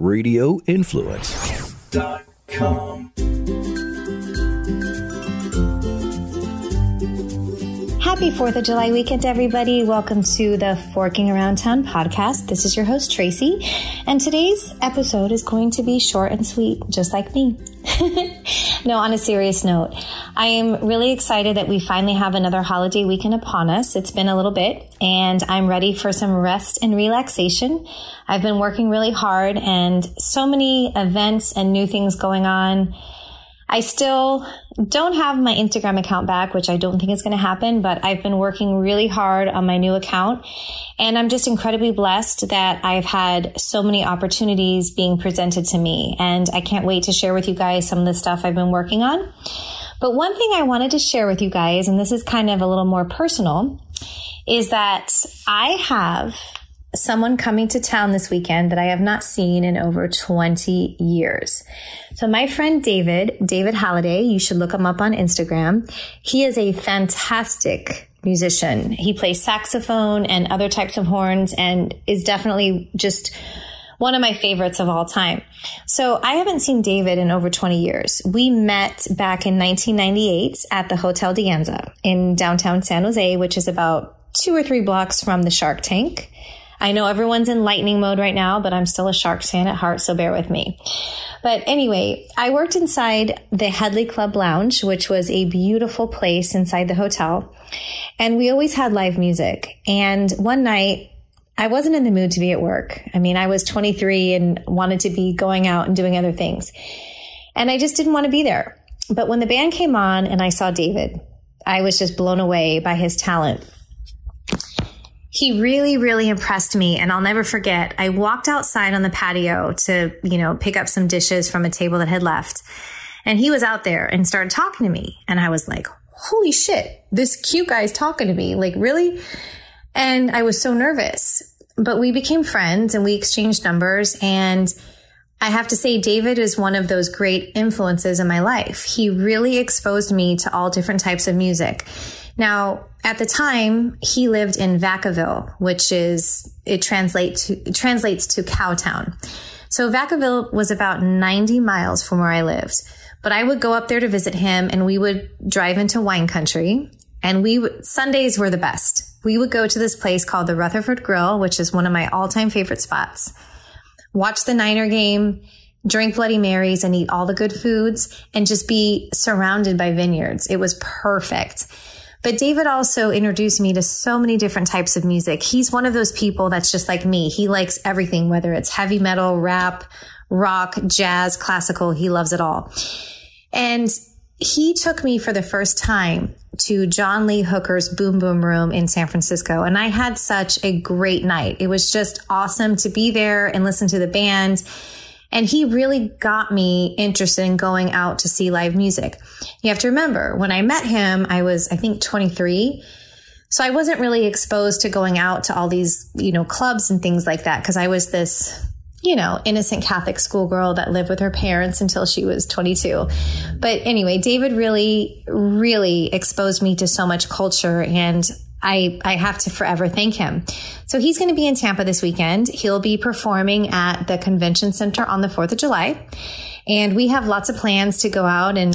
radioinfluence.com. Happy 4th of July weekend, everybody. Welcome to the Forking Around Town podcast. This is your host, Tracy, and today's episode is going to be short and sweet, just like me. no, on a serious note, I am really excited that we finally have another holiday weekend upon us. It's been a little bit, and I'm ready for some rest and relaxation. I've been working really hard, and so many events and new things going on I still don't have my Instagram account back, which I don't think is going to happen, but I've been working really hard on my new account. And I'm just incredibly blessed that I've had so many opportunities being presented to me. And I can't wait to share with you guys some of the stuff I've been working on. But one thing I wanted to share with you guys, and this is kind of a little more personal, is that I have someone coming to town this weekend that I have not seen in over 20 years. So my friend David, David Halliday, you should look him up on Instagram. He is a fantastic musician. He plays saxophone and other types of horns and is definitely just one of my favorites of all time. So I haven't seen David in over 20 years. We met back in 1998 at the Hotel De Anza in downtown San Jose, which is about two or three blocks from the Shark Tank. I know everyone's in lightning mode right now, but I'm still a Sharks fan at heart, so bear with me. But anyway, I worked inside the Hedley Club Lounge, which was a beautiful place inside the hotel. And we always had live music. And one night, I wasn't in the mood to be at work. I mean, I was 23 and wanted to be going out and doing other things. And I just didn't want to be there. But when the band came on and I saw David, I was just blown away by his talent he really, really impressed me. And I'll never forget, I walked outside on the patio to, you know, pick up some dishes from a table that had left. And he was out there and started talking to me. And I was like, holy shit, this cute guy's talking to me. Like, really? And I was so nervous. But we became friends and we exchanged numbers. And I have to say, David is one of those great influences in my life. He really exposed me to all different types of music. Now, at the time, he lived in Vacaville, which is, it translates to, it translates to Cowtown. So Vacaville was about 90 miles from where I lived. But I would go up there to visit him and we would drive into wine country and we Sundays were the best. We would go to this place called the Rutherford Grill, which is one of my all time favorite spots. Watch the Niner game, drink Bloody Marys and eat all the good foods and just be surrounded by vineyards. It was perfect. But David also introduced me to so many different types of music. He's one of those people that's just like me. He likes everything, whether it's heavy metal, rap, rock, jazz, classical. He loves it all. And he took me for the first time to John Lee Hooker's Boom Boom Room in San Francisco. And I had such a great night. It was just awesome to be there and listen to the band and he really got me interested in going out to see live music. You have to remember, when I met him, I was, I think, 23. So I wasn't really exposed to going out to all these, you know, clubs and things like that because I was this, you know, innocent Catholic schoolgirl that lived with her parents until she was 22. But anyway, David really, really exposed me to so much culture and I, I have to forever thank him. So he's going to be in Tampa this weekend. He'll be performing at the convention center on the 4th of July. And we have lots of plans to go out and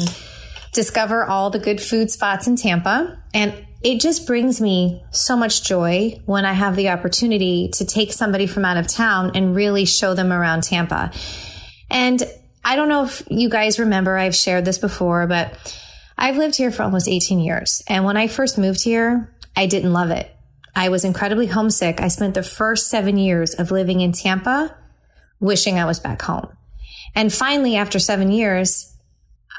discover all the good food spots in Tampa. And it just brings me so much joy when I have the opportunity to take somebody from out of town and really show them around Tampa. And I don't know if you guys remember, I've shared this before, but I've lived here for almost 18 years. And when I first moved here, I didn't love it. I was incredibly homesick. I spent the first seven years of living in Tampa wishing I was back home. And finally, after seven years,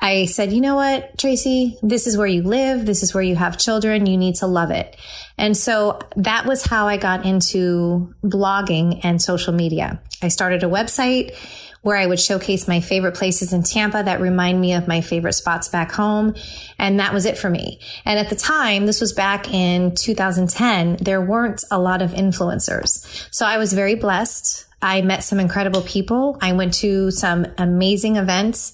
I said, you know what, Tracy, this is where you live. This is where you have children. You need to love it. And so that was how I got into blogging and social media. I started a website where I would showcase my favorite places in Tampa that remind me of my favorite spots back home. And that was it for me. And at the time, this was back in 2010, there weren't a lot of influencers. So I was very blessed. I met some incredible people. I went to some amazing events.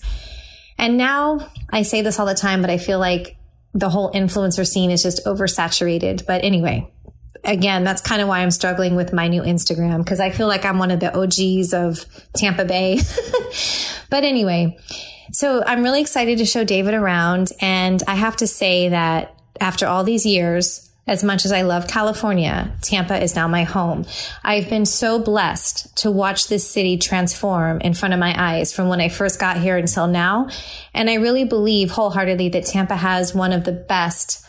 And now I say this all the time, but I feel like the whole influencer scene is just oversaturated. But anyway, again, that's kind of why I'm struggling with my new Instagram because I feel like I'm one of the OGs of Tampa Bay. but anyway, so I'm really excited to show David around. And I have to say that after all these years, as much as I love California, Tampa is now my home. I've been so blessed to watch this city transform in front of my eyes from when I first got here until now. And I really believe wholeheartedly that Tampa has one of the best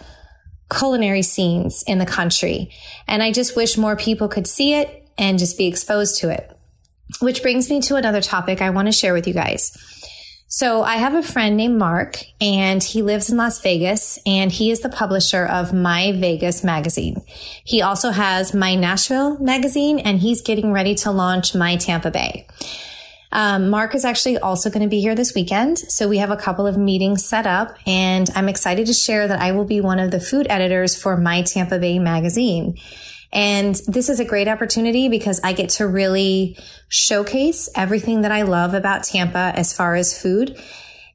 culinary scenes in the country. And I just wish more people could see it and just be exposed to it. Which brings me to another topic I want to share with you guys. So I have a friend named Mark and he lives in Las Vegas and he is the publisher of My Vegas magazine. He also has My Nashville magazine and he's getting ready to launch My Tampa Bay. Um, Mark is actually also going to be here this weekend. So we have a couple of meetings set up and I'm excited to share that I will be one of the food editors for My Tampa Bay magazine. And this is a great opportunity because I get to really showcase everything that I love about Tampa as far as food.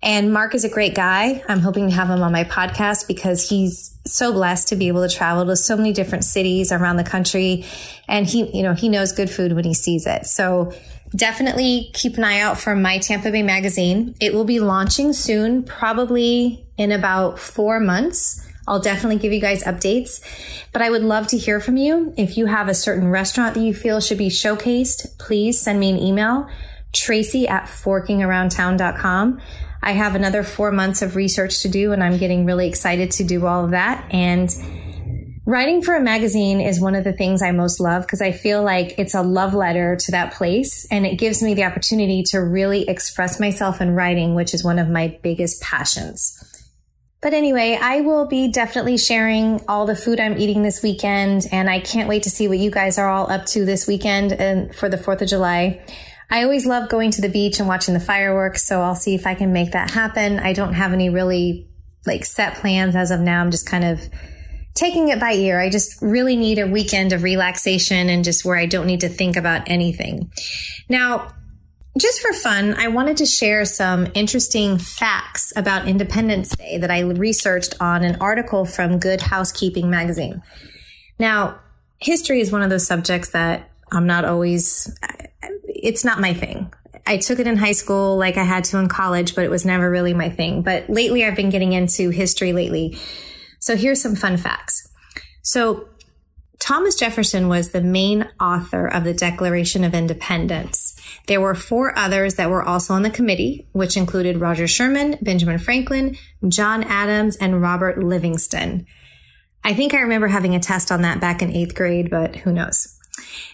And Mark is a great guy. I'm hoping to have him on my podcast because he's so blessed to be able to travel to so many different cities around the country. And he, you know, he knows good food when he sees it. So definitely keep an eye out for my Tampa Bay magazine. It will be launching soon, probably in about four months. I'll definitely give you guys updates, but I would love to hear from you. If you have a certain restaurant that you feel should be showcased, please send me an email, tracy at forkingaroundtown.com. I have another four months of research to do and I'm getting really excited to do all of that. And Writing for a magazine is one of the things I most love because I feel like it's a love letter to that place and it gives me the opportunity to really express myself in writing, which is one of my biggest passions. But anyway, I will be definitely sharing all the food I'm eating this weekend, and I can't wait to see what you guys are all up to this weekend and for the 4th of July. I always love going to the beach and watching the fireworks, so I'll see if I can make that happen. I don't have any really like set plans as of now. I'm just kind of taking it by ear. I just really need a weekend of relaxation and just where I don't need to think about anything. Now, just for fun, I wanted to share some interesting facts about Independence Day that I researched on an article from Good Housekeeping magazine. Now, history is one of those subjects that I'm not always, it's not my thing. I took it in high school like I had to in college, but it was never really my thing. But lately I've been getting into history lately. So here's some fun facts. So Thomas Jefferson was the main author of the Declaration of Independence. There were four others that were also on the committee, which included Roger Sherman, Benjamin Franklin, John Adams, and Robert Livingston. I think I remember having a test on that back in eighth grade, but who knows?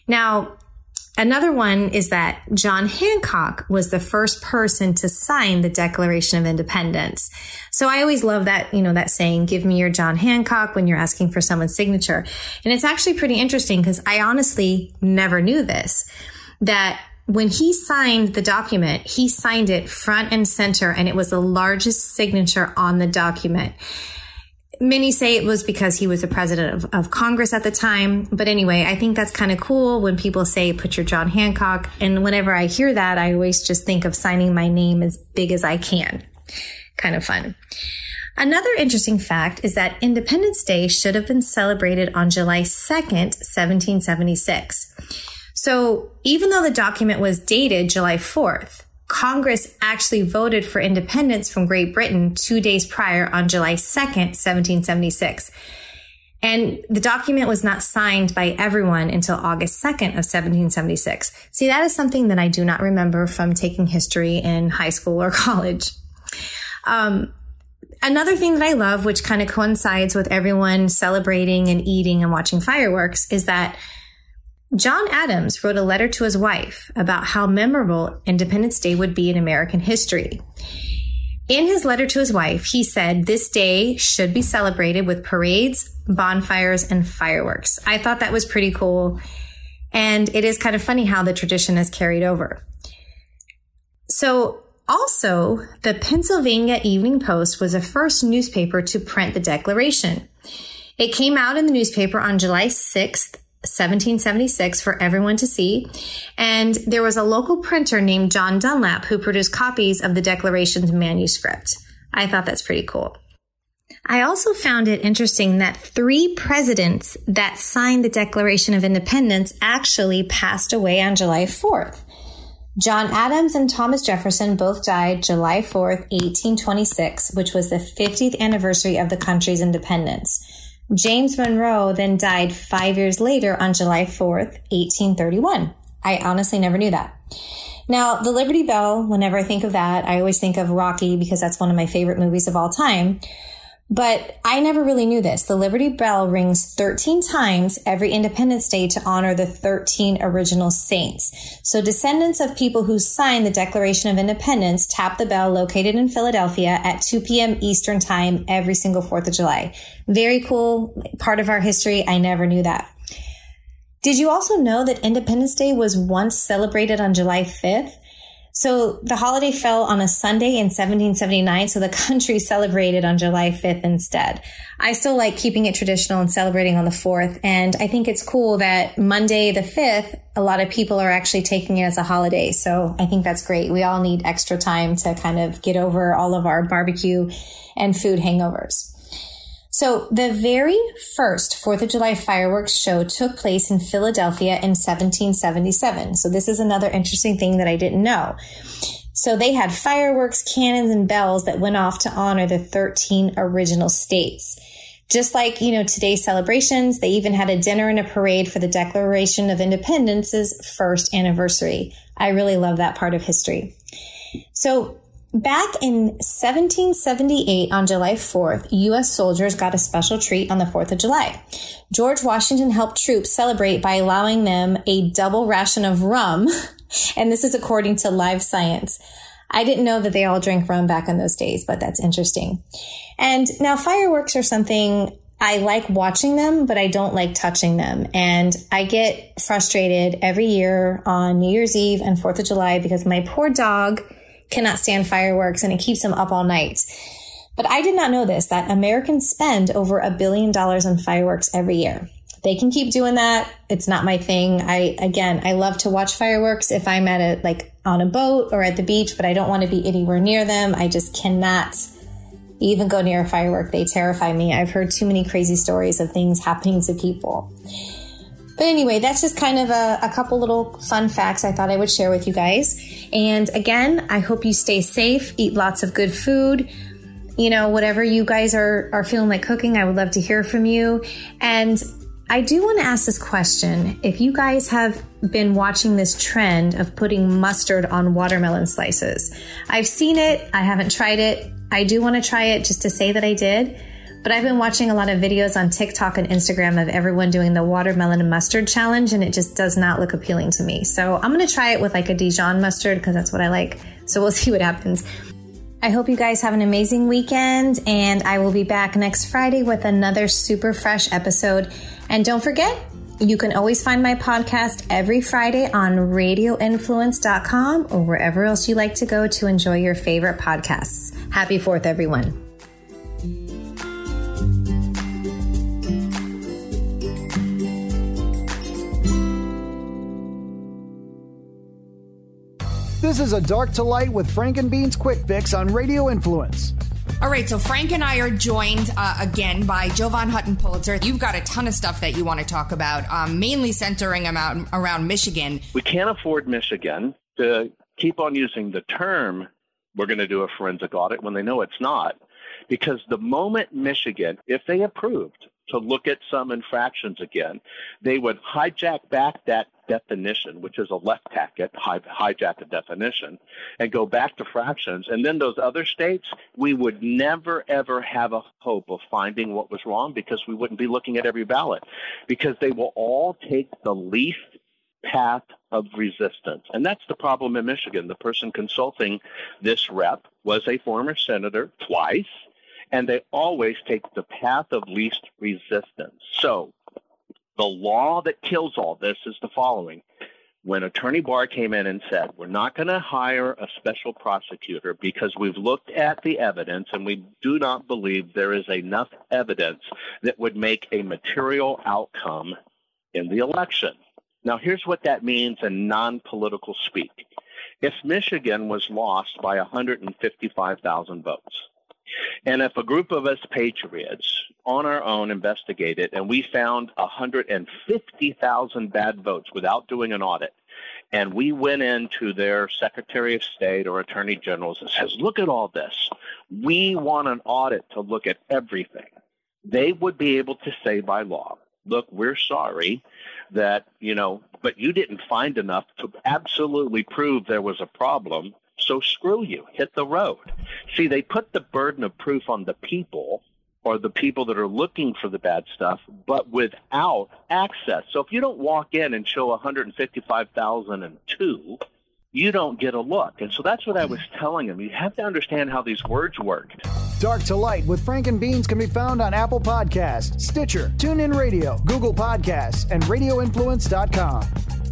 Now, Another one is that John Hancock was the first person to sign the Declaration of Independence. So I always love that, you know, that saying, give me your John Hancock when you're asking for someone's signature. And it's actually pretty interesting because I honestly never knew this, that when he signed the document, he signed it front and center and it was the largest signature on the document. Many say it was because he was the president of, of Congress at the time. But anyway, I think that's kind of cool when people say, put your John Hancock. And whenever I hear that, I always just think of signing my name as big as I can. Kind of fun. Another interesting fact is that Independence Day should have been celebrated on July 2nd, 1776. So even though the document was dated July 4th, Congress actually voted for independence from Great Britain two days prior on July 2nd, 1776. And the document was not signed by everyone until August 2nd of 1776. See, that is something that I do not remember from taking history in high school or college. Um, another thing that I love, which kind of coincides with everyone celebrating and eating and watching fireworks, is that John Adams wrote a letter to his wife about how memorable Independence Day would be in American history. In his letter to his wife, he said this day should be celebrated with parades, bonfires, and fireworks. I thought that was pretty cool. And it is kind of funny how the tradition has carried over. So, also, the Pennsylvania Evening Post was the first newspaper to print the Declaration. It came out in the newspaper on July 6th, 1776 for everyone to see. And there was a local printer named John Dunlap who produced copies of the Declaration's manuscript. I thought that's pretty cool. I also found it interesting that three presidents that signed the Declaration of Independence actually passed away on July 4th. John Adams and Thomas Jefferson both died July 4th, 1826, which was the 50th anniversary of the country's independence. James Monroe then died five years later on July 4th, 1831. I honestly never knew that. Now, the Liberty Bell, whenever I think of that, I always think of Rocky because that's one of my favorite movies of all time. But I never really knew this. The Liberty Bell rings 13 times every Independence Day to honor the 13 original saints. So descendants of people who signed the Declaration of Independence tap the bell located in Philadelphia at 2 p.m. Eastern Time every single 4th of July. Very cool part of our history. I never knew that. Did you also know that Independence Day was once celebrated on July 5th? So the holiday fell on a Sunday in 1779, so the country celebrated on July 5th instead. I still like keeping it traditional and celebrating on the 4th, and I think it's cool that Monday the 5th, a lot of people are actually taking it as a holiday. So I think that's great. We all need extra time to kind of get over all of our barbecue and food hangovers. So the very first 4th of July fireworks show took place in Philadelphia in 1777. So this is another interesting thing that I didn't know. So they had fireworks, cannons, and bells that went off to honor the 13 original states. Just like, you know, today's celebrations, they even had a dinner and a parade for the Declaration of Independence's first anniversary. I really love that part of history. So Back in 1778, on July 4th, U.S. soldiers got a special treat on the 4th of July. George Washington helped troops celebrate by allowing them a double ration of rum, and this is according to Live Science. I didn't know that they all drank rum back in those days, but that's interesting. And now fireworks are something I like watching them, but I don't like touching them. And I get frustrated every year on New Year's Eve and 4th of July because my poor dog cannot stand fireworks and it keeps them up all night. But I did not know this that Americans spend over a billion dollars on fireworks every year. They can keep doing that. It's not my thing. I, again, I love to watch fireworks if I'm at a, like on a boat or at the beach, but I don't want to be anywhere near them. I just cannot even go near a firework. They terrify me. I've heard too many crazy stories of things happening to people. But anyway, that's just kind of a, a, couple little fun facts I thought I would share with you guys. And again, I hope you stay safe, eat lots of good food. You know, whatever you guys are, are feeling like cooking, I would love to hear from you. And I do want to ask this question. If you guys have been watching this trend of putting mustard on watermelon slices, I've seen it, I haven't tried it. I do want to try it just to say that I did. But I've been watching a lot of videos on TikTok and Instagram of everyone doing the watermelon and mustard challenge, and it just does not look appealing to me. So I'm going to try it with like a Dijon mustard because that's what I like. So we'll see what happens. I hope you guys have an amazing weekend, and I will be back next Friday with another super fresh episode. And don't forget, you can always find my podcast every Friday on radioinfluence.com or wherever else you like to go to enjoy your favorite podcasts. Happy 4th, everyone. This is a Dark to Light with Frank and Beans Quick Fix on Radio Influence. All right, so Frank and I are joined uh, again by Jovan Hutton Pulitzer. You've got a ton of stuff that you want to talk about, um, mainly centering around, around Michigan. We can't afford Michigan to keep on using the term we're going to do a forensic audit when they know it's not. Because the moment Michigan, if they approved to look at some infractions again, they would hijack back that definition, which is a left tack at hijack a definition, and go back to fractions. And then those other states, we would never, ever have a hope of finding what was wrong because we wouldn't be looking at every ballot because they will all take the least path of resistance. And that's the problem in Michigan. The person consulting this rep was a former senator twice and they always take the path of least resistance. So the law that kills all this is the following. When Attorney Barr came in and said, We're not going to hire a special prosecutor because we've looked at the evidence and we do not believe there is enough evidence that would make a material outcome in the election. Now, here's what that means in non political speak. If Michigan was lost by 155,000 votes, And if a group of us patriots on our own investigated and we found 150,000 bad votes without doing an audit, and we went into their Secretary of State or Attorney Generals and says, look at all this. We want an audit to look at everything. They would be able to say by law, look, we're sorry that, you know, but you didn't find enough to absolutely prove there was a problem. So screw you, hit the road. See, they put the burden of proof on the people or the people that are looking for the bad stuff, but without access. So if you don't walk in and show 155,002, you don't get a look. And so that's what I was telling him. You have to understand how these words work. Dark to Light with Frank and Beans can be found on Apple Podcasts, Stitcher, TuneIn Radio, Google Podcasts, and RadioInfluence.com.